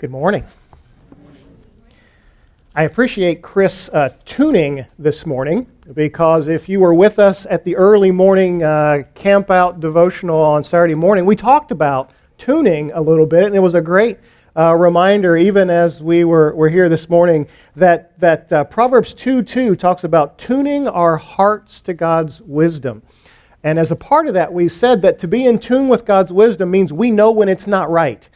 Good morning. I appreciate Chris uh, tuning this morning because if you were with us at the early morning uh, camp out devotional on Saturday morning, we talked about tuning a little bit, and it was a great uh, reminder, even as we were, were here this morning, that, that uh, Proverbs 2 2 talks about tuning our hearts to God's wisdom. And as a part of that, we said that to be in tune with God's wisdom means we know when it's not right.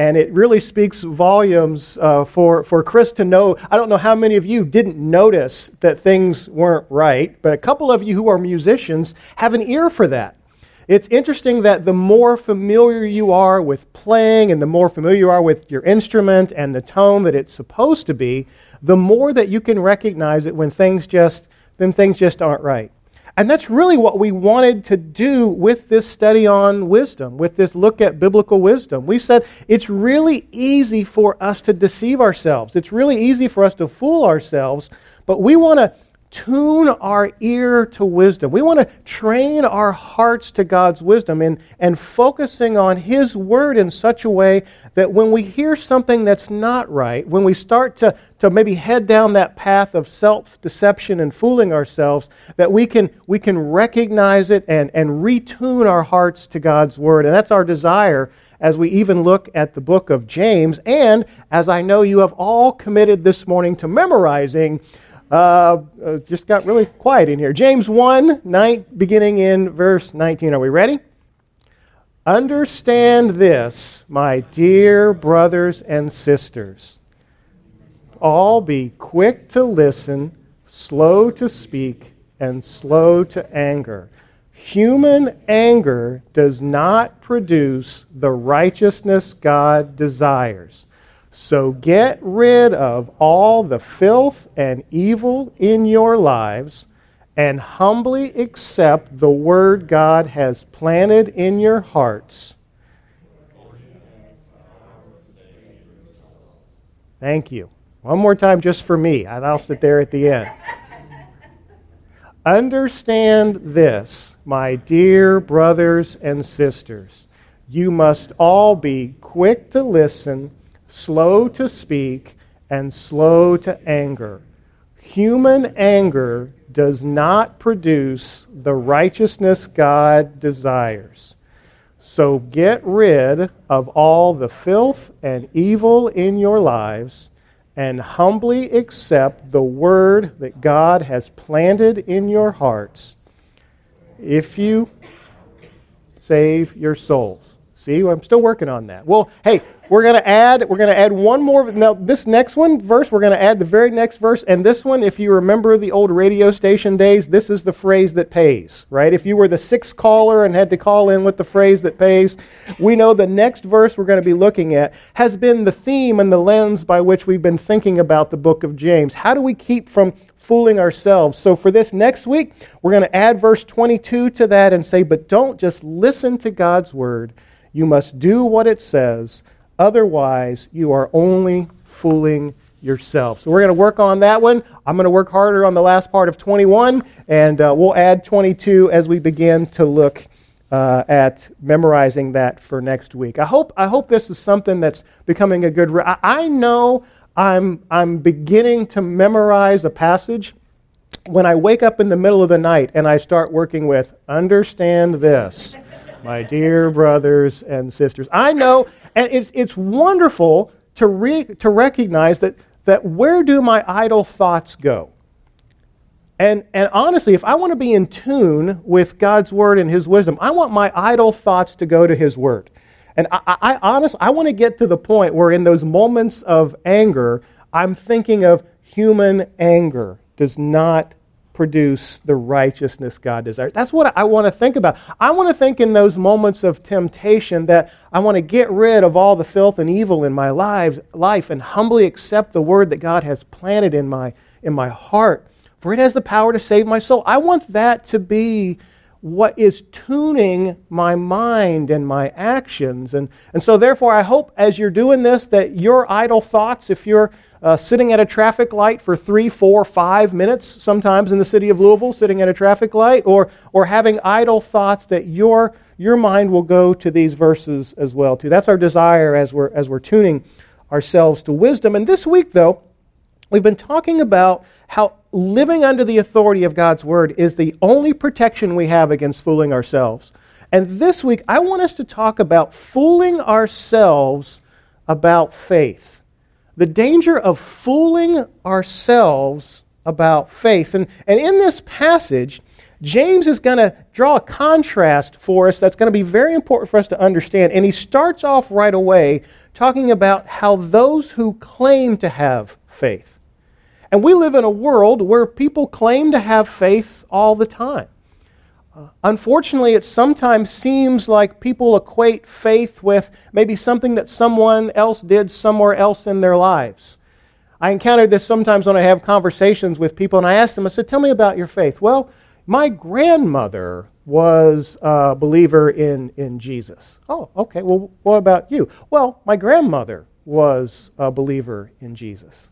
And it really speaks volumes uh, for, for Chris to know. I don't know how many of you didn't notice that things weren't right, but a couple of you who are musicians have an ear for that. It's interesting that the more familiar you are with playing and the more familiar you are with your instrument and the tone that it's supposed to be, the more that you can recognize it when things just, then things just aren't right. And that's really what we wanted to do with this study on wisdom, with this look at biblical wisdom. We said it's really easy for us to deceive ourselves. It's really easy for us to fool ourselves, but we want to tune our ear to wisdom. We want to train our hearts to God's wisdom and, and focusing on His Word in such a way that when we hear something that's not right, when we start to, to maybe head down that path of self deception and fooling ourselves, that we can, we can recognize it and, and retune our hearts to God's Word. And that's our desire as we even look at the book of James. And as I know you have all committed this morning to memorizing uh, uh, just got really quiet in here. James 1, 9, beginning in verse 19. Are we ready? Understand this, my dear brothers and sisters. All be quick to listen, slow to speak, and slow to anger. Human anger does not produce the righteousness God desires. So get rid of all the filth and evil in your lives and humbly accept the word God has planted in your hearts. Thank you. One more time, just for me. and I'll sit there at the end. Understand this, my dear brothers and sisters. You must all be quick to listen slow to speak, and slow to anger. Human anger does not produce the righteousness God desires. So get rid of all the filth and evil in your lives and humbly accept the word that God has planted in your hearts if you save your souls. See, I'm still working on that. Well, hey, we're going to add we're going to add one more now this next one verse we're going to add the very next verse and this one if you remember the old radio station days this is the phrase that pays right? If you were the sixth caller and had to call in with the phrase that pays we know the next verse we're going to be looking at has been the theme and the lens by which we've been thinking about the book of James. How do we keep from fooling ourselves? So for this next week we're going to add verse 22 to that and say but don't just listen to God's word. You must do what it says, otherwise, you are only fooling yourself. So we're going to work on that one. I'm going to work harder on the last part of 21, and uh, we'll add 22 as we begin to look uh, at memorizing that for next week. I hope, I hope this is something that's becoming a good. Re- I, I know I'm, I'm beginning to memorize a passage when I wake up in the middle of the night and I start working with understand this my dear brothers and sisters. I know, and it's, it's wonderful to, re, to recognize that, that where do my idle thoughts go? And, and honestly, if I want to be in tune with God's word and his wisdom, I want my idle thoughts to go to his word. And I, I honestly, I want to get to the point where in those moments of anger, I'm thinking of human anger does not produce the righteousness God desires. That's what I want to think about. I want to think in those moments of temptation that I want to get rid of all the filth and evil in my lives, life and humbly accept the word that God has planted in my, in my heart, for it has the power to save my soul. I want that to be what is tuning my mind and my actions. And, and so, therefore, I hope as you're doing this that your idle thoughts, if you're uh, sitting at a traffic light for three, four, five minutes, sometimes in the city of Louisville, sitting at a traffic light, or, or having idle thoughts, that your, your mind will go to these verses as well. Too. That's our desire as we're, as we're tuning ourselves to wisdom. And this week, though, we've been talking about how living under the authority of God's Word is the only protection we have against fooling ourselves. And this week, I want us to talk about fooling ourselves about faith. The danger of fooling ourselves about faith. And, and in this passage, James is going to draw a contrast for us that's going to be very important for us to understand. And he starts off right away talking about how those who claim to have faith. And we live in a world where people claim to have faith all the time. Uh, unfortunately, it sometimes seems like people equate faith with maybe something that someone else did somewhere else in their lives. I encounter this sometimes when I have conversations with people, and I ask them, I said, Tell me about your faith. Well, my grandmother was a believer in, in Jesus. Oh, okay. Well, what about you? Well, my grandmother was a believer in Jesus.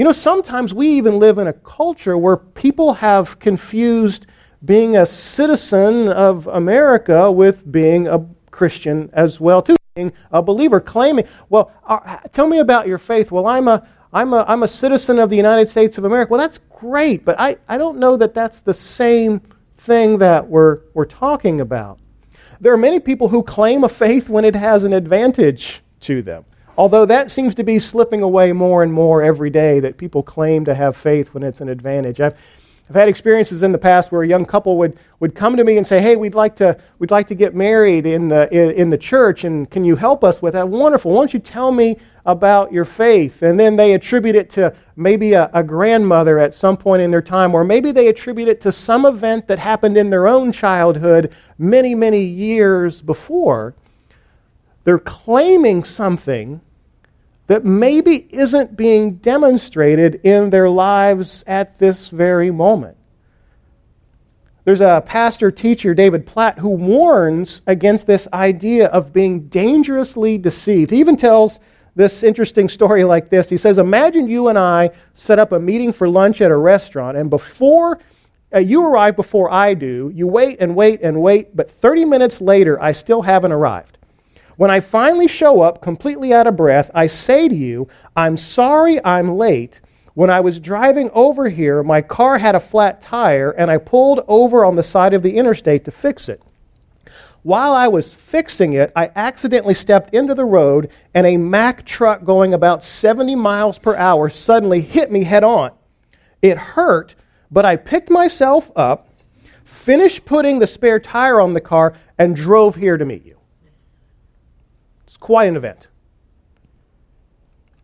You know, sometimes we even live in a culture where people have confused being a citizen of America with being a Christian as well, too, being a believer, claiming, well, uh, tell me about your faith. Well, I'm a, I'm, a, I'm a citizen of the United States of America. Well, that's great, but I, I don't know that that's the same thing that we're, we're talking about. There are many people who claim a faith when it has an advantage to them. Although that seems to be slipping away more and more every day, that people claim to have faith when it's an advantage. I've, I've had experiences in the past where a young couple would, would come to me and say, Hey, we'd like to, we'd like to get married in the, in, in the church, and can you help us with that? Wonderful. Why don't you tell me about your faith? And then they attribute it to maybe a, a grandmother at some point in their time, or maybe they attribute it to some event that happened in their own childhood many, many years before. They're claiming something that maybe isn't being demonstrated in their lives at this very moment. There's a pastor teacher, David Platt, who warns against this idea of being dangerously deceived. He even tells this interesting story like this. He says, Imagine you and I set up a meeting for lunch at a restaurant, and before uh, you arrive before I do, you wait and wait and wait, but 30 minutes later, I still haven't arrived. When I finally show up completely out of breath, I say to you, I'm sorry I'm late. When I was driving over here, my car had a flat tire and I pulled over on the side of the interstate to fix it. While I was fixing it, I accidentally stepped into the road and a Mack truck going about 70 miles per hour suddenly hit me head on. It hurt, but I picked myself up, finished putting the spare tire on the car, and drove here to meet you quite an event.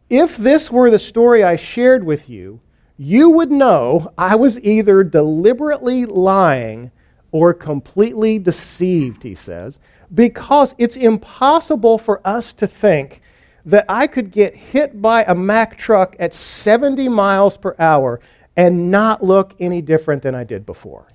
If this were the story I shared with you, you would know I was either deliberately lying or completely deceived, he says, because it's impossible for us to think that I could get hit by a Mack truck at 70 miles per hour and not look any different than I did before.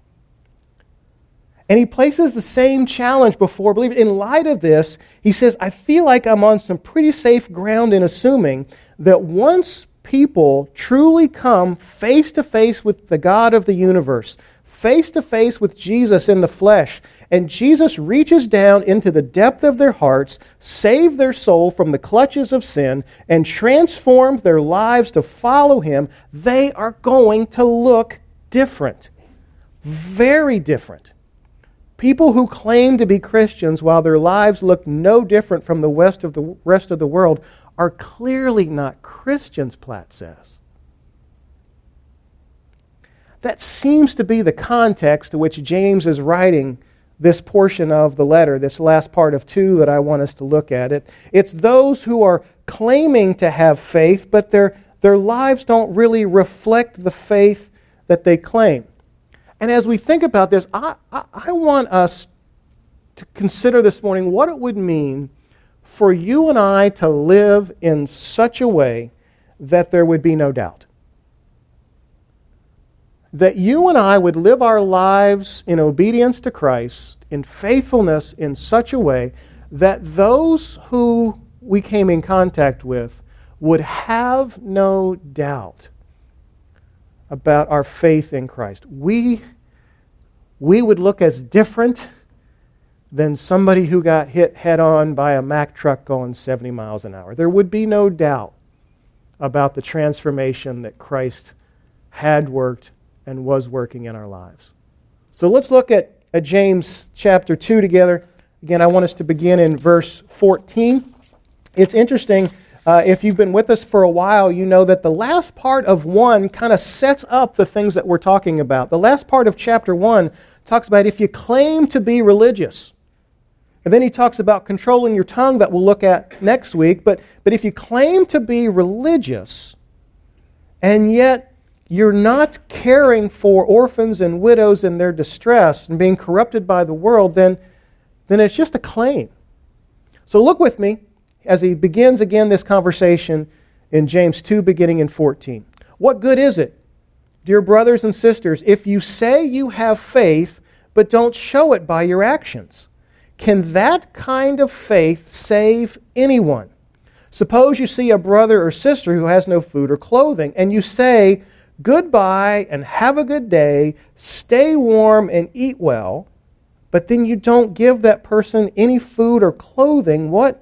And he places the same challenge before believers. In light of this, he says, I feel like I'm on some pretty safe ground in assuming that once people truly come face to face with the God of the universe, face to face with Jesus in the flesh, and Jesus reaches down into the depth of their hearts, saves their soul from the clutches of sin, and transforms their lives to follow him, they are going to look different. Very different. People who claim to be Christians while their lives look no different from the rest of the, rest of the world are clearly not Christians, Platt says. That seems to be the context to which James is writing this portion of the letter, this last part of 2 that I want us to look at. It, it's those who are claiming to have faith, but their, their lives don't really reflect the faith that they claim. And as we think about this, I, I, I, want us to consider this morning what it would mean for you and I to live in such a way that there would be no doubt. That you and I would live our lives in obedience to Christ, in faithfulness in such a way that those who we came in contact with would have no doubt about our faith in Christ. We, we would look as different than somebody who got hit head on by a Mack truck going 70 miles an hour. There would be no doubt about the transformation that Christ had worked and was working in our lives. So let's look at, at James chapter 2 together. Again, I want us to begin in verse 14. It's interesting. Uh, if you've been with us for a while, you know that the last part of 1 kind of sets up the things that we're talking about. The last part of chapter 1 talks about if you claim to be religious. And then he talks about controlling your tongue that we'll look at next week. But, but if you claim to be religious and yet you're not caring for orphans and widows in their distress and being corrupted by the world, then, then it's just a claim. So look with me as he begins again this conversation in James 2, beginning in 14. What good is it, dear brothers and sisters, if you say you have faith but don't show it by your actions? Can that kind of faith save anyone? Suppose you see a brother or sister who has no food or clothing, and you say, goodbye and have a good day, stay warm and eat well, but then you don't give that person any food or clothing, what,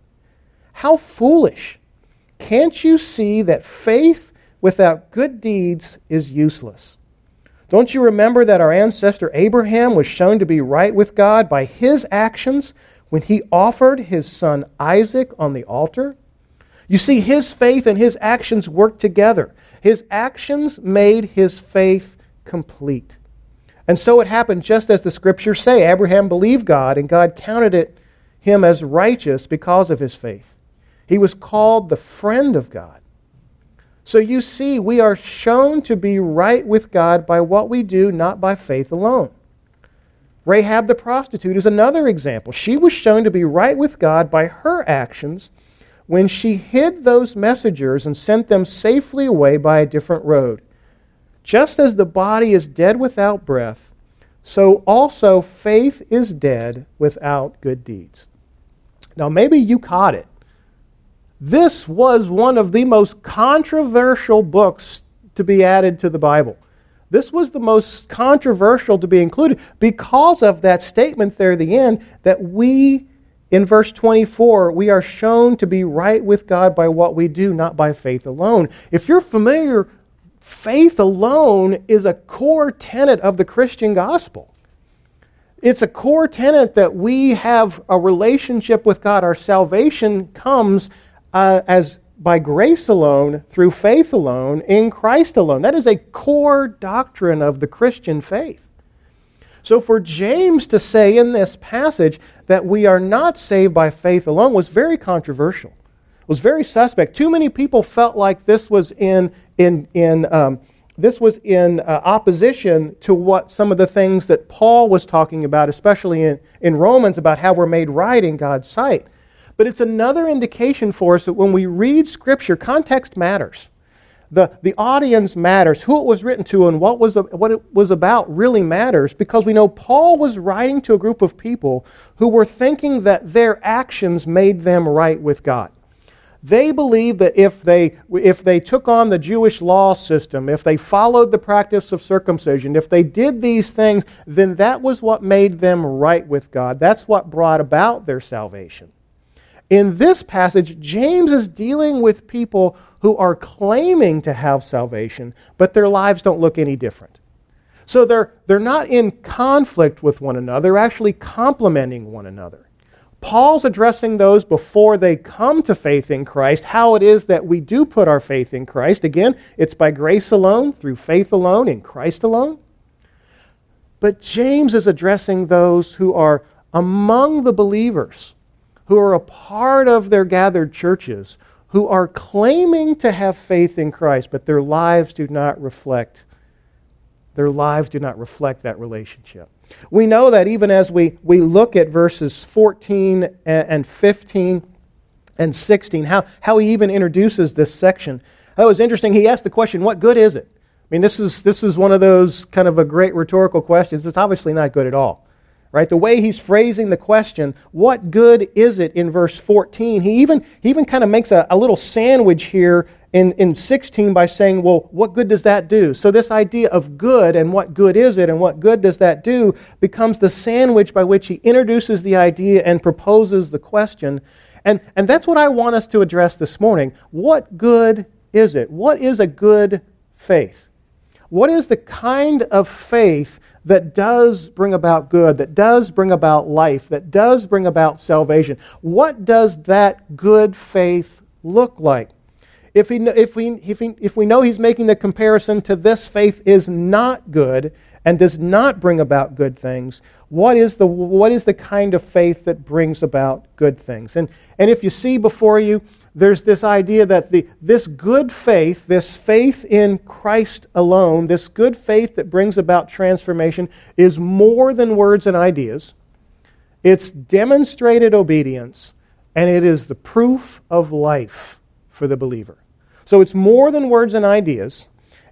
How foolish! Can't you see that faith without good deeds is useless? Don't you remember that our ancestor Abraham was shown to be right with God by his actions when he offered his son Isaac on the altar? You see, his faith and his actions worked together. His actions made his faith complete. And so it happened just as the scriptures say Abraham believed God, and God counted it him as righteous because of his faith. He was called the friend of God. So you see, we are shown to be right with God by what we do, not by faith alone. Rahab the prostitute is another example. She was shown to be right with God by her actions when she hid those messengers and sent them safely away by a different road. Just as the body is dead without breath, so also faith is dead without good deeds. Now, maybe you caught it. This was one of the most controversial books to be added to the Bible. This was the most controversial to be included because of that statement there at the end that we in verse 24, we are shown to be right with God by what we do, not by faith alone. If you're familiar, faith alone is a core tenet of the Christian gospel. It's a core tenet that we have a relationship with God. Our salvation comes uh, as by grace alone, through faith alone, in Christ alone. That is a core doctrine of the Christian faith. So, for James to say in this passage that we are not saved by faith alone was very controversial, was very suspect. Too many people felt like this was in, in, in, um, this was in uh, opposition to what some of the things that Paul was talking about, especially in, in Romans, about how we're made right in God's sight. But it's another indication for us that when we read Scripture, context matters the, the audience matters. Who it was written to and what, was, what it was about really matters because we know Paul was writing to a group of people who were thinking that their actions made them right with God. They believed that if they, if they took on the Jewish law system, if they followed the practice of circumcision, if they did these things, then that was what made them right with God. That's what brought about their salvation. In this passage, James is dealing with people who are claiming to have salvation, but their lives don't look any different. So they're, they're not in conflict with one another, they're actually complementing one another. Paul's addressing those before they come to faith in Christ, how it is that we do put our faith in Christ. Again, it's by grace alone, through faith alone, in Christ alone. But James is addressing those who are among the believers, who are a part of their gathered churches, who are claiming to have faith in Christ, but their lives do not reflect their lives do not reflect that relationship. We know that even as we, we look at verses 14 and 15 and 16, how, how he even introduces this section. That was interesting. He asked the question, What good is it? I mean, this is, this is one of those kind of a great rhetorical questions. It's obviously not good at all. Right? The way he's phrasing the question, what good is it in verse 14? He even, he even kind of makes a, a little sandwich here in, in 16 by saying, well, what good does that do? So, this idea of good and what good is it and what good does that do becomes the sandwich by which he introduces the idea and proposes the question. And, and that's what I want us to address this morning. What good is it? What is a good faith? What is the kind of faith that does bring about good, that does bring about life, that does bring about salvation? What does that good faith look like? If, he, if, we, if, he, if we know he's making the comparison to this faith is not good and does not bring about good things, what is the, what is the kind of faith that brings about good things? And, and if you see before you, there's this idea that the, this good faith, this faith in Christ alone, this good faith that brings about transformation, is more than words and ideas. It's demonstrated obedience, and it is the proof of life for the believer. So it's more than words and ideas.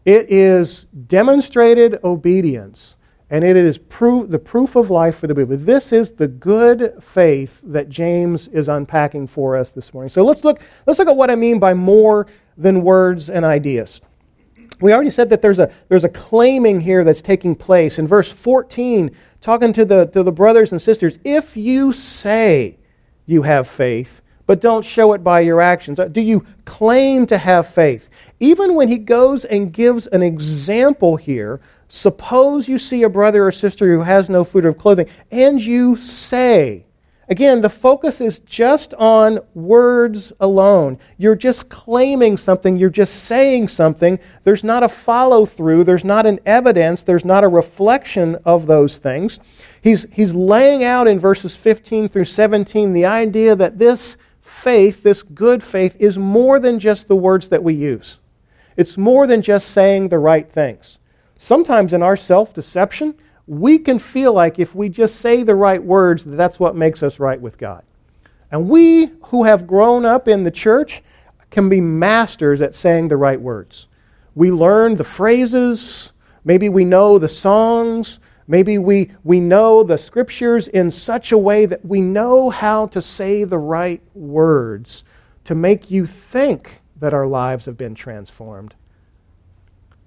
It is demonstrated obedience, and it is proof, the proof of life for the believer. This is the good faith that James is unpacking for us this morning. So let's look, let's look at what I mean by more than words and ideas. We already said that there's a, there's a claiming here that's taking place. In verse 14, talking to the, to the brothers and sisters, if you say you have faith, but don't show it by your actions? Uh, do you claim to have faith? Even when he goes and gives an example here, suppose you see a brother or sister who has no food or clothing, and you say, Again, the focus is just on words alone. You're just claiming something, you're just saying something. There's not a follow through, there's not an evidence, there's not a reflection of those things. He's, he's laying out in verses 15 through 17 the idea that this faith, this good faith, is more than just the words that we use. It's more than just saying the right things. Sometimes in our self deception, we can feel like if we just say the right words, that's what makes us right with God. And we who have grown up in the church can be masters at saying the right words. We learn the phrases, maybe we know the songs, Maybe we, we know the scriptures in such a way that we know how to say the right words to make you think that our lives have been transformed.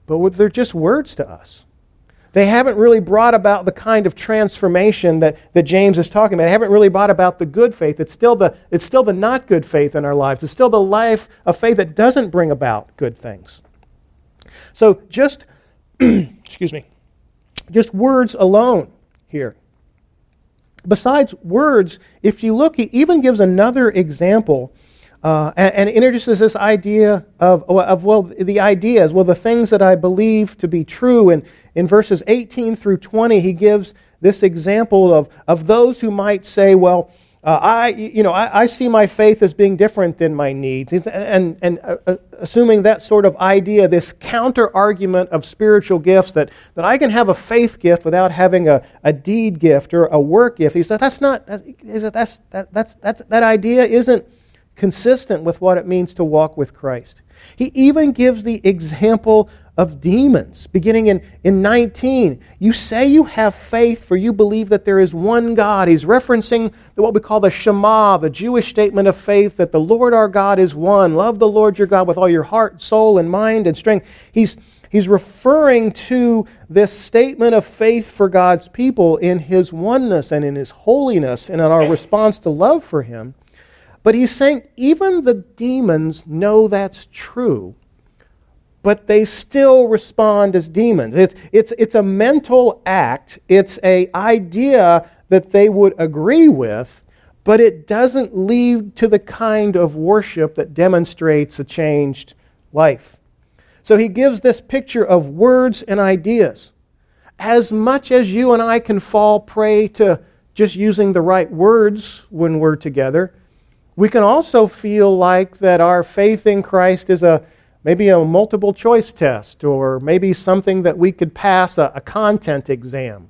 But they're just words to us. They haven't really brought about the kind of transformation that, that James is talking about. They haven't really brought about the good faith. It's still the, it's still the not good faith in our lives. It's still the life of faith that doesn't bring about good things. So just, excuse me, just words alone here. Besides words, if you look, he even gives another example uh, and, and, introduces this idea of, of, well, the ideas, well, the things that I believe to be true. And in verses 18 through 20, he gives this example of, of those who might say, well, uh, I, you know, I, I, see my faith as being different than my needs. And, and uh, uh, assuming that sort of idea, this counter argument of spiritual gifts, that, that I can have a faith gift without having a, a deed gift or a work gift. He said, that's not, that's, that, that's, that's, that idea isn't consistent with what it means to walk with Christ. He even gives the example of demons. Beginning in, in 19, you say you have faith for you believe that there is one God. He's referencing what we call the Shema, the Jewish statement of faith that the Lord our God is one. Love the Lord your God with all your heart, soul, and mind and strength. He's, he's referring to this statement of faith for God's people in his oneness and in his holiness and in our response to love for him. But he's saying even the demons know that's true but they still respond as demons. It's, it's, it's a mental act, it's an idea that they would agree with, but it doesn't lead to the kind of worship that demonstrates a changed life. So he gives this picture of words and ideas. As much as you and I can fall prey to just using the right words when we're together, we can also feel like that our faith in Christ is a maybe a multiple choice test, or maybe something that we could pass a, a content exam.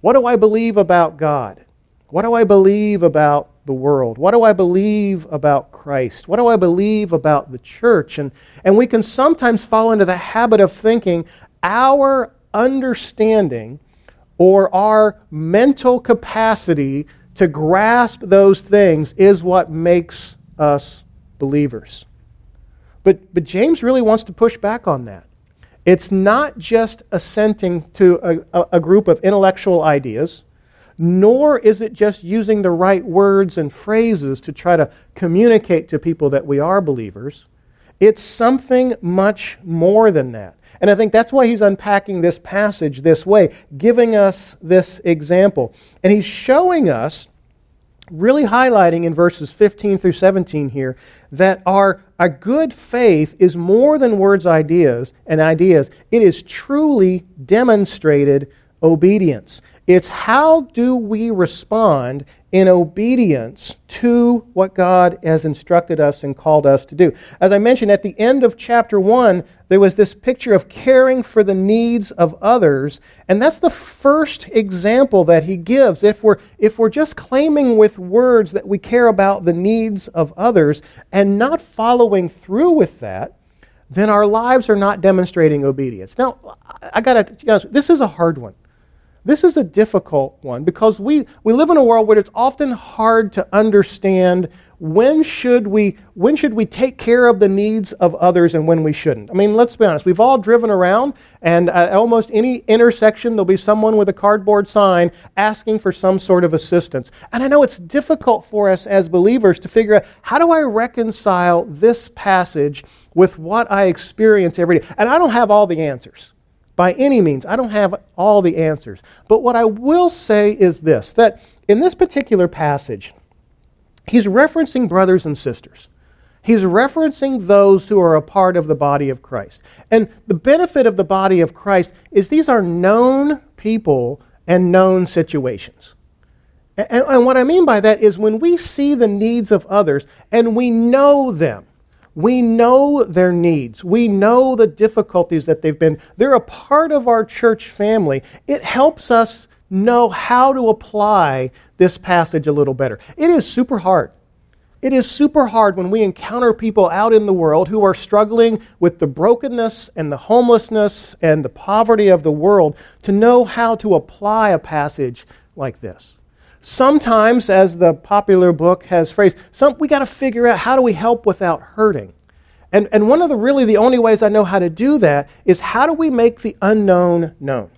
What do I believe about God? What do I believe about the world? What do I believe about Christ? What do I believe about the church? And, and we can sometimes fall into the habit of thinking our understanding or our mental capacity to grasp those things is what makes us believers. But, but James really wants to push back on that. It's not just assenting to a, a, group of intellectual ideas, nor is it just using the right words and phrases to try to communicate to people that we are believers. It's something much more than that. And I think that's why he's unpacking this passage this way, giving us this example. And he's showing us, really highlighting in verses 15 through 17 here, that our, our good faith is more than words ideas and ideas. It is truly demonstrated obedience. It's how do we respond in obedience to what God has instructed us and called us to do. As I mentioned at the end of chapter 1, there was this picture of caring for the needs of others, and that's the first example that he gives. If we're if we're just claiming with words that we care about the needs of others and not following through with that, then our lives are not demonstrating obedience. Now, I got to this is a hard one. This is a difficult one because we, we live in a world where it's often hard to understand when should we when should we take care of the needs of others and when we shouldn't. I mean, let's be honest. We've all driven around, and at almost any intersection there'll be someone with a cardboard sign asking for some sort of assistance. And I know it's difficult for us as believers to figure out how do I reconcile this passage with what I experience every day. And I don't have all the answers by any means. I don't have all the answers. But what I will say is this that in this particular passage, he's referencing brothers and sisters. He's referencing those who are a part of the body of Christ. And the benefit of the body of Christ is these are known people and known situations. And, and, what I mean by that is when we see the needs of others and we know them, we know their needs. We know the difficulties that they've been. They're a part of our church family. It helps us know how to apply this passage a little better. It is super hard. It is super hard when we encounter people out in the world who are struggling with the brokenness and the homelessness and the poverty of the world to know how to apply a passage like this. Sometimes, as the popular book has phrased, some, we got to figure out how do we help without hurting. And, and one of the really the only ways I know how to do that is how do we make the unknown known?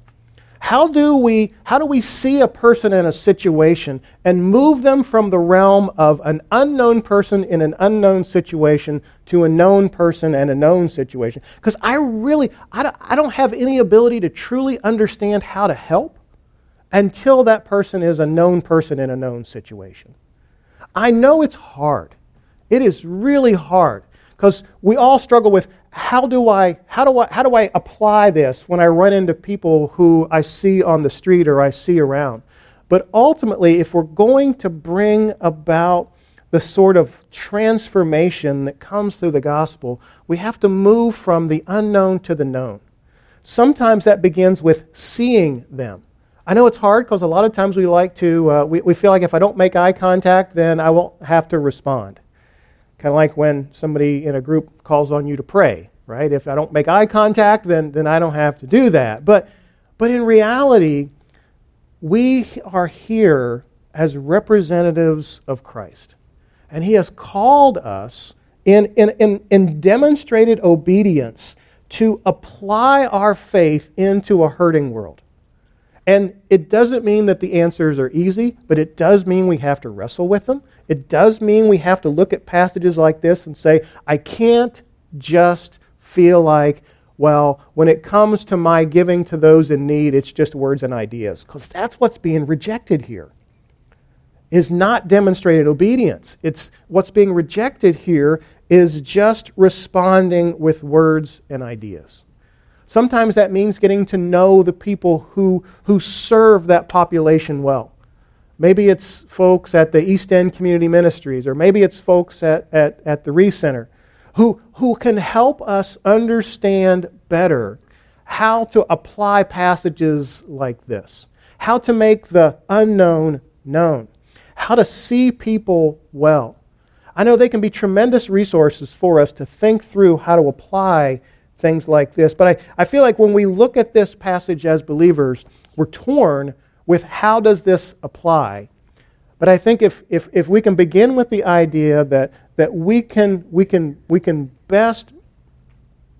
How do we how do we see a person in a situation and move them from the realm of an unknown person in an unknown situation to a known person and a known situation? Because I really I don't, I don't have any ability to truly understand how to help until that person is a known person in a known situation. I know it's hard. It is really hard because we all struggle with how do I how do I how do I apply this when I run into people who I see on the street or I see around. But ultimately, if we're going to bring about the sort of transformation that comes through the gospel, we have to move from the unknown to the known. Sometimes that begins with seeing them. I know it's hard because a lot of times we like to, uh, we, we feel like if I don't make eye contact, then I won't have to respond. Kind of like when somebody in a group calls on you to pray, right? If I don't make eye contact, then, then I don't have to do that. But, but in reality, we are here as representatives of Christ. And He has called us in, in, in, in demonstrated obedience to apply our faith into a hurting world. And it doesn't mean that the answers are easy, but it does mean we have to wrestle with them. It does mean we have to look at passages like this and say, I can't just feel like, well, when it comes to my giving to those in need, it's just words and ideas. Because that's what's being rejected here. Is not demonstrated obedience. It's what's being rejected here is just responding with words and ideas. Sometimes that means getting to know the people who, who serve that population well. Maybe it's folks at the East End Community Ministries, or maybe it's folks at, at, at the Recenter who, who can help us understand better how to apply passages like this. how to make the unknown known, how to see people well. I know they can be tremendous resources for us to think through how to apply things like this. But I, I feel like when we look at this passage as believers, we're torn with how does this apply. But I think if, if, if we can begin with the idea that, that we, can, we, can, we can best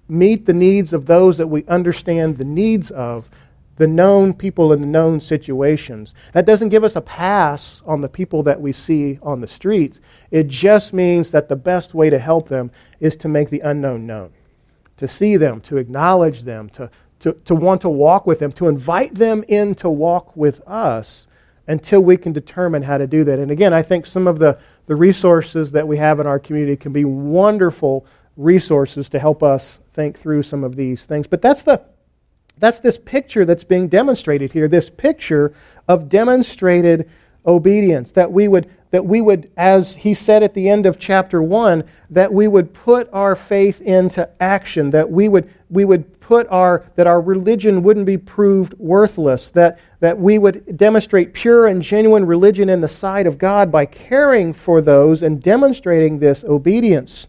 meet the needs of those that we understand the needs of, the known people in the known situations. That doesn't give us a pass on the people that we see on the streets. It just means that the best way to help them is to make the unknown known, to see them, to acknowledge them, to, to, to want to walk with them, to invite them in to walk with us until we can determine how to do that. And again, I think some of the, the resources that we have in our community can be wonderful resources to help us think through some of these things. But that's the that's this picture that's being demonstrated here, this picture of demonstrated obedience that we would that we would as he said at the end of chapter 1 that we would put our faith into action that we would we would put our that our religion wouldn't be proved worthless that that we would demonstrate pure and genuine religion in the sight of God by caring for those and demonstrating this obedience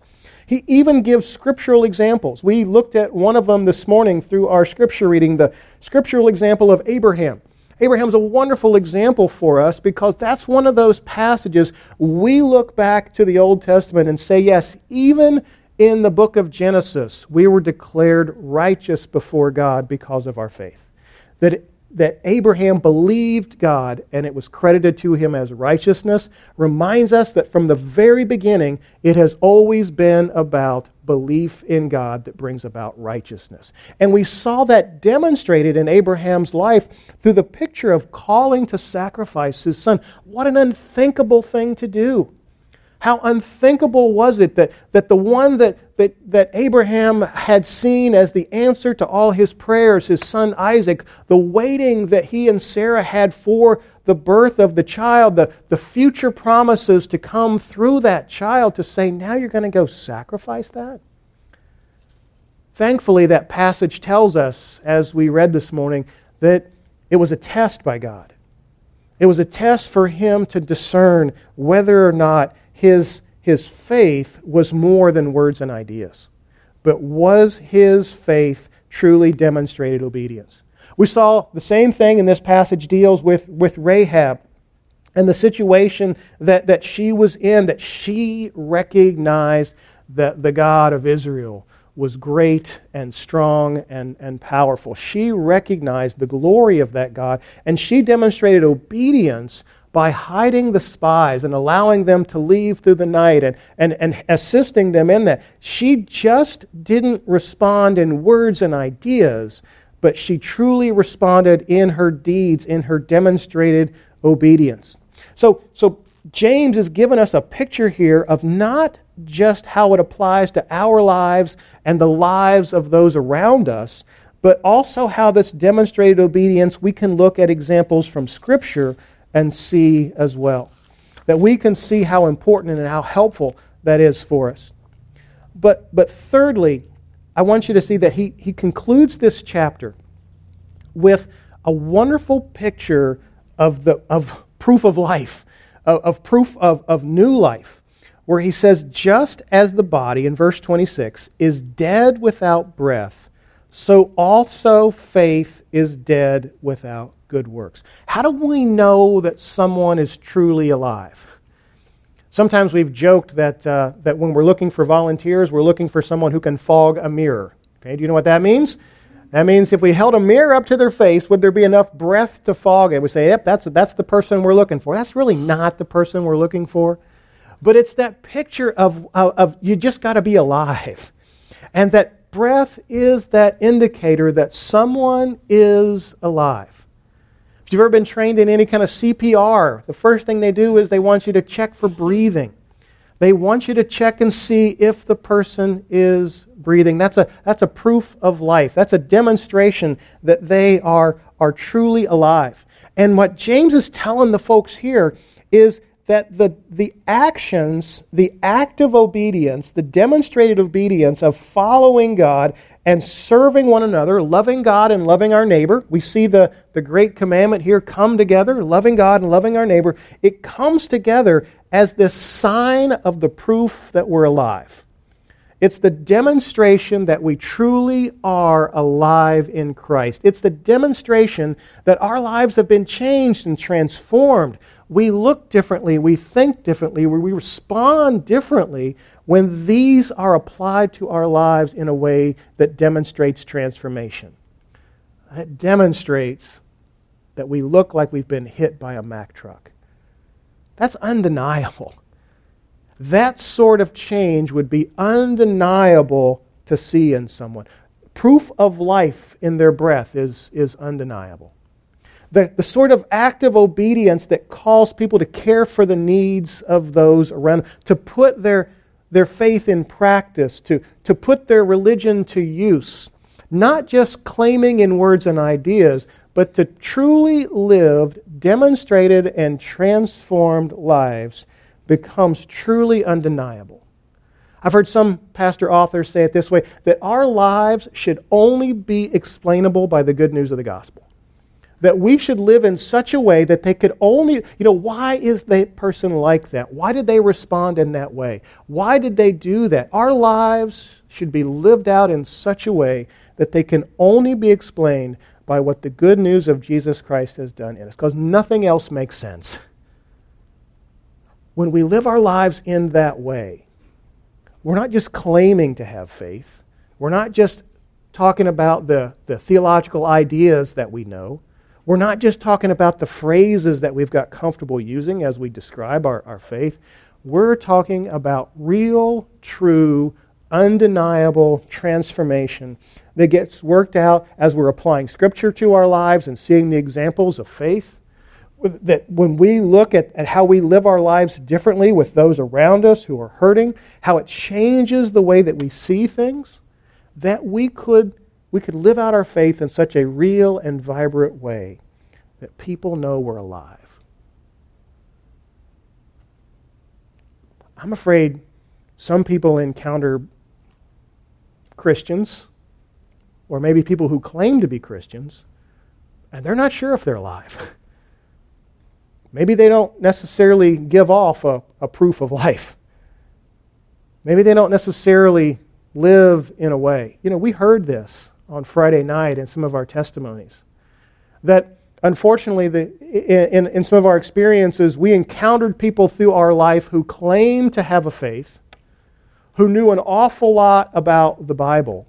he even gives scriptural examples. We looked at one of them this morning through our scripture reading, the scriptural example of Abraham. Abraham's a wonderful example for us because that's one of those passages we look back to the Old Testament and say, yes, even in the book of Genesis, we were declared righteous before God because of our faith. That that Abraham believed God and it was credited to him as righteousness reminds us that from the very beginning, it has always been about belief in God that brings about righteousness. And we saw that demonstrated in Abraham's life through the picture of calling to sacrifice his son. What an unthinkable thing to do! How unthinkable was it that, that the one that, that, that Abraham had seen as the answer to all his prayers, his son Isaac, the waiting that he and Sarah had for the birth of the child, the, the future promises to come through that child, to say, now you're going to go sacrifice that? Thankfully, that passage tells us, as we read this morning, that it was a test by God. It was a test for him to discern whether or not his, his faith was more than words and ideas. But was his faith truly demonstrated obedience? We saw the same thing in this passage deals with, with Rahab and the situation that, that she was in, that she recognized that the God of Israel was great and strong and, and powerful. She recognized the glory of that God, and she demonstrated obedience by hiding the spies and allowing them to leave through the night and, and, and assisting them in that. She just didn't respond in words and ideas, but she truly responded in her deeds, in her demonstrated obedience. So, so James has given us a picture here of not just how it applies to our lives and the lives of those around us, but also how this demonstrated obedience, we can look at examples from Scripture and see as well. That we can see how important and how helpful that is for us. But, but thirdly, I want you to see that he, he concludes this chapter with a wonderful picture of, the, of proof of life, of, of proof of, of new life, where he says, Just as the body, in verse 26, is dead without breath, so also faith is dead without good works. How do we know that someone is truly alive? Sometimes we've joked that, uh, that when we're looking for volunteers, we're looking for someone who can fog a mirror. Okay, do you know what that means? That means if we held a mirror up to their face, would there be enough breath to fog it? We say, yep, that's, that's the person we're looking for. That's really not the person we're looking for. But it's that picture of, of, of you just got to be alive. And that breath is that indicator that someone is alive. If you've ever been trained in any kind of CPR, the first thing they do is they want you to check for breathing. They want you to check and see if the person is breathing. That's a, that's a proof of life. That's a demonstration that they are, are truly alive. And what James is telling the folks here is that the, the actions, the act of obedience, the demonstrated obedience of following God and serving one another, loving God and loving our neighbor. We see the, the great commandment here come together, loving God and loving our neighbor. It comes together as this sign of the proof that we're alive. It's the demonstration that we truly are alive in Christ. It's the demonstration that our lives have been changed and transformed. We look differently, we think differently, we respond differently when these are applied to our lives in a way that demonstrates transformation. That demonstrates that we look like we've been hit by a Mack truck. That's undeniable that sort of change would be undeniable to see in someone. Proof of life in their breath is, is undeniable. The, the sort of active obedience that calls people to care for the needs of those around, to put their, their faith in practice, to, to put their religion to use, not just claiming in words and ideas, but to truly lived, demonstrated and transformed lives becomes truly undeniable. I've heard some pastor authors say it this way that our lives should only be explainable by the good news of the gospel. That we should live in such a way that they could only, you know, why is that person like that? Why did they respond in that way? Why did they do that? Our lives should be lived out in such a way that they can only be explained by what the good news of Jesus Christ has done in us, because nothing else makes sense when we live our lives in that way, we're not just claiming to have faith. We're not just talking about the, the theological ideas that we know. We're not just talking about the phrases that we've got comfortable using as we describe our, our faith. We're talking about real, true, undeniable transformation that gets worked out as we're applying Scripture to our lives and seeing the examples of faith that when we look at, at how we live our lives differently with those around us who are hurting, how it changes the way that we see things, that we could, we could live out our faith in such a real and vibrant way that people know we're alive. I'm afraid some people encounter Christians, or maybe people who claim to be Christians, and they're not sure if they're alive. Maybe they don't necessarily give off a, a proof of life. Maybe they don't necessarily live in a way. You know, we heard this on Friday night in some of our testimonies. That unfortunately, the, in, in some of our experiences, we encountered people through our life who claimed to have a faith, who knew an awful lot about the Bible.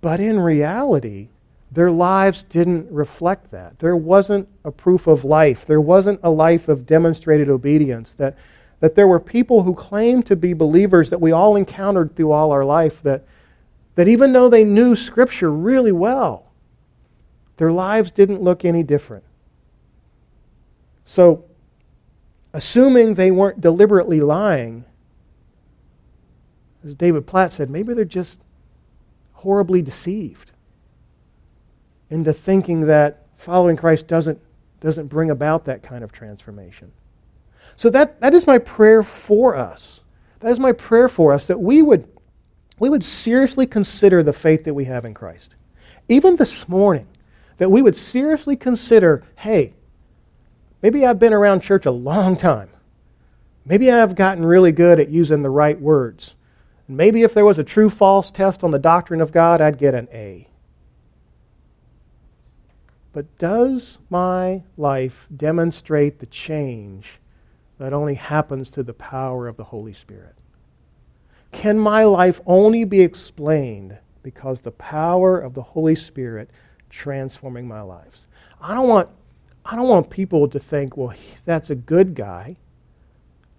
But in reality, their lives didn't reflect that. There wasn't a proof of life. There wasn't a life of demonstrated obedience. That, that there were people who claimed to be believers that we all encountered through all our life that, that even though they knew Scripture really well, their lives didn't look any different. So, assuming they weren't deliberately lying, as David Platt said, maybe they're just horribly deceived into thinking that following Christ doesn't, doesn't bring about that kind of transformation. So that, that is my prayer for us. That is my prayer for us that we would, we would seriously consider the faith that we have in Christ. Even this morning, that we would seriously consider hey, maybe I've been around church a long time. Maybe I've gotten really good at using the right words. Maybe if there was a true false test on the doctrine of God, I'd get an A. But does my life demonstrate the change that only happens to the power of the Holy Spirit? Can my life only be explained because the power of the Holy Spirit transforming my lives? I don't want, I don't want people to think, well, that's a good guy.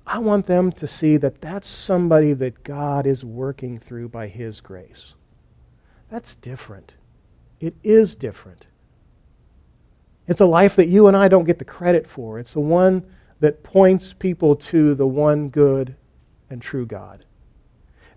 I want them to see that that's somebody that God is working through by His grace. That's different. It is different. It's a life that you and I don't get the credit for. It's the one that points people to the one good and true God.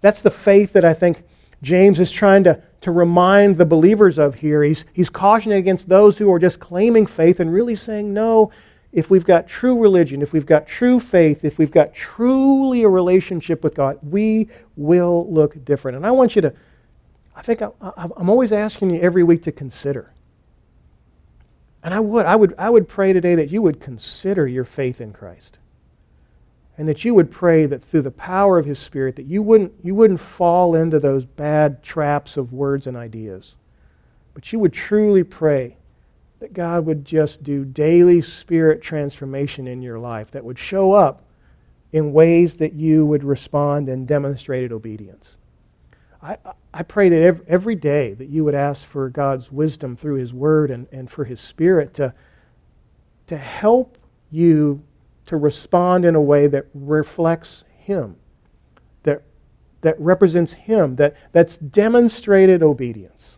That's the faith that I think James is trying to, to remind the believers of here. He's, he's cautioning against those who are just claiming faith and really saying, no, if we've got true religion, if we've got true faith, if we've got truly a relationship with God, we will look different. And I want you to, I think I, am always asking you every week to consider. And I would, I would, I would pray today that you would consider your faith in Christ. And that you would pray that through the power of His Spirit, that you wouldn't, you wouldn't fall into those bad traps of words and ideas. But you would truly pray that God would just do daily spirit transformation in your life that would show up in ways that you would respond in demonstrated obedience. I, I pray that every, every day that you would ask for God's wisdom through His Word and, and for His Spirit to, to help you to respond in a way that reflects Him, that, that represents Him, that, that's demonstrated obedience.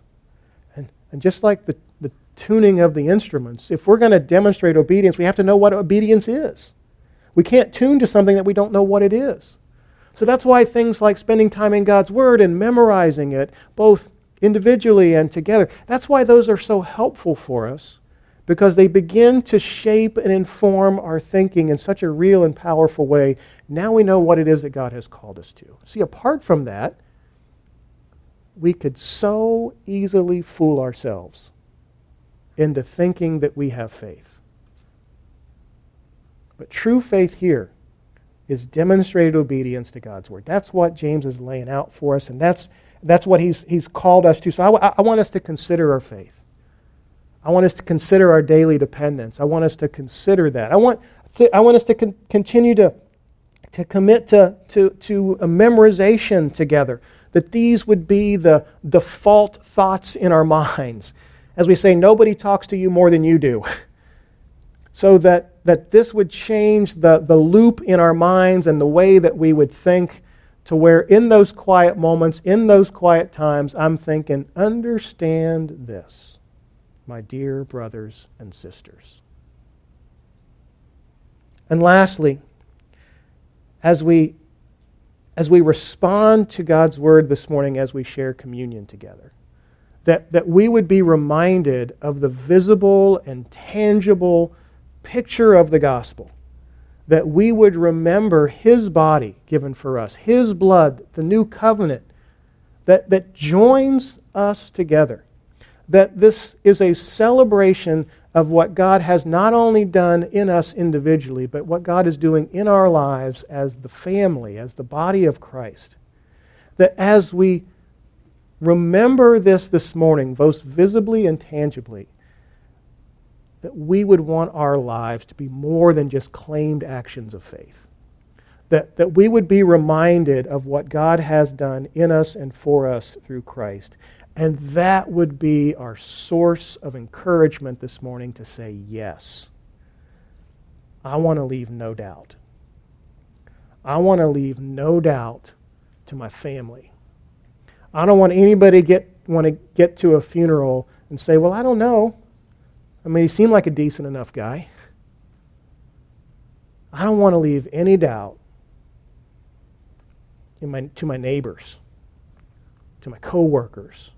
And, and just like the, the tuning of the instruments, if we're going to demonstrate obedience, we have to know what obedience is. We can't tune to something that we don't know what it is. So that's why things like spending time in God's Word and memorizing it, both individually and together, that's why those are so helpful for us because they begin to shape and inform our thinking in such a real and powerful way. Now we know what it is that God has called us to. See, apart from that, we could so easily fool ourselves into thinking that we have faith. But true faith here is demonstrated obedience to God's word. That's what James is laying out for us, and that's, that's what he's, he's called us to. So I, I want us to consider our faith. I want us to consider our daily dependence. I want us to consider that. I want, to, I want us to con- continue to, to commit to, to, to a memorization together, that these would be the default thoughts in our minds as we say, nobody talks to you more than you do. so that, that this would change the, the loop in our minds and the way that we would think to where in those quiet moments, in those quiet times, I'm thinking, understand this, my dear brothers and sisters. And lastly, as we, as we respond to God's word this morning as we share communion together, that, that we would be reminded of the visible and tangible picture of the gospel. That we would remember his body given for us, his blood, the new covenant that, that joins us together. That this is a celebration of what God has not only done in us individually, but what God is doing in our lives as the family, as the body of Christ. That as we Remember this this morning, both visibly and tangibly, that we would want our lives to be more than just claimed actions of faith. That, that we would be reminded of what God has done in us and for us through Christ. And that would be our source of encouragement this morning to say, yes, I want to leave no doubt. I want to leave no doubt to my family I don't want anybody get want to get to a funeral and say, "Well, I don't know. I mean, he seemed like a decent enough guy." I don't want to leave any doubt my, to my neighbors, to my coworkers,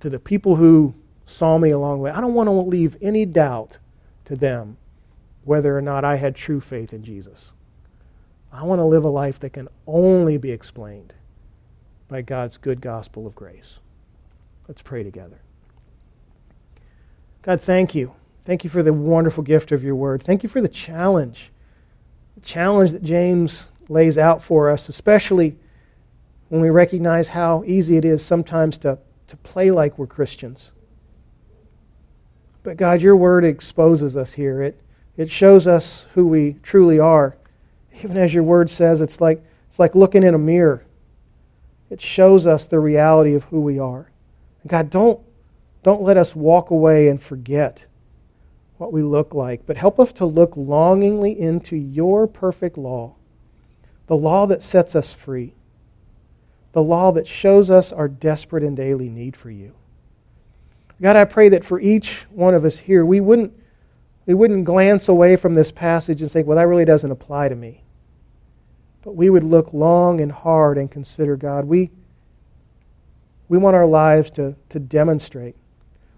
to the people who saw me along the way. I don't want to leave any doubt to them whether or not I had true faith in Jesus. I want to live a life that can only be explained by God's good gospel of grace. Let's pray together. God, thank you. Thank you for the wonderful gift of your word. Thank you for the challenge. The challenge that James lays out for us, especially when we recognize how easy it is sometimes to, to play like we're Christians. But God, your word exposes us here. It, it shows us who we truly are. Even as your word says, it's like, it's like looking in a mirror. It shows us the reality of who we are. God, don't, don't let us walk away and forget what we look like, but help us to look longingly into your perfect law, the law that sets us free, the law that shows us our desperate and daily need for you. God, I pray that for each one of us here, we wouldn't, we wouldn't glance away from this passage and think, well, that really doesn't apply to me but we would look long and hard and consider God. We, we want our lives to, to demonstrate,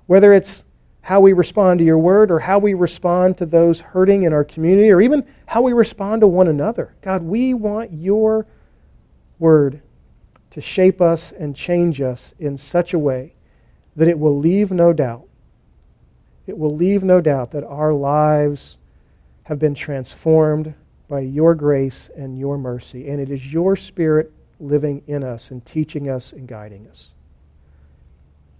whether it's how we respond to your word or how we respond to those hurting in our community or even how we respond to one another. God, we want your word to shape us and change us in such a way that it will leave no doubt. It will leave no doubt that our lives have been transformed by your grace and your mercy. And it is your Spirit living in us and teaching us and guiding us.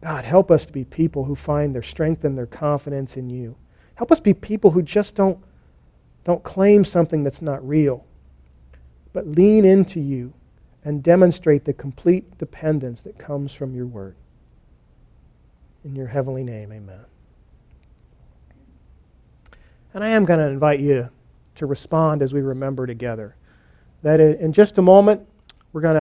God, help us to be people who find their strength and their confidence in you. Help us be people who just don't, don't claim something that's not real, but lean into you and demonstrate the complete dependence that comes from your word. In your heavenly name, amen. And I am going to invite you to respond as we remember together. That in just a moment, we're going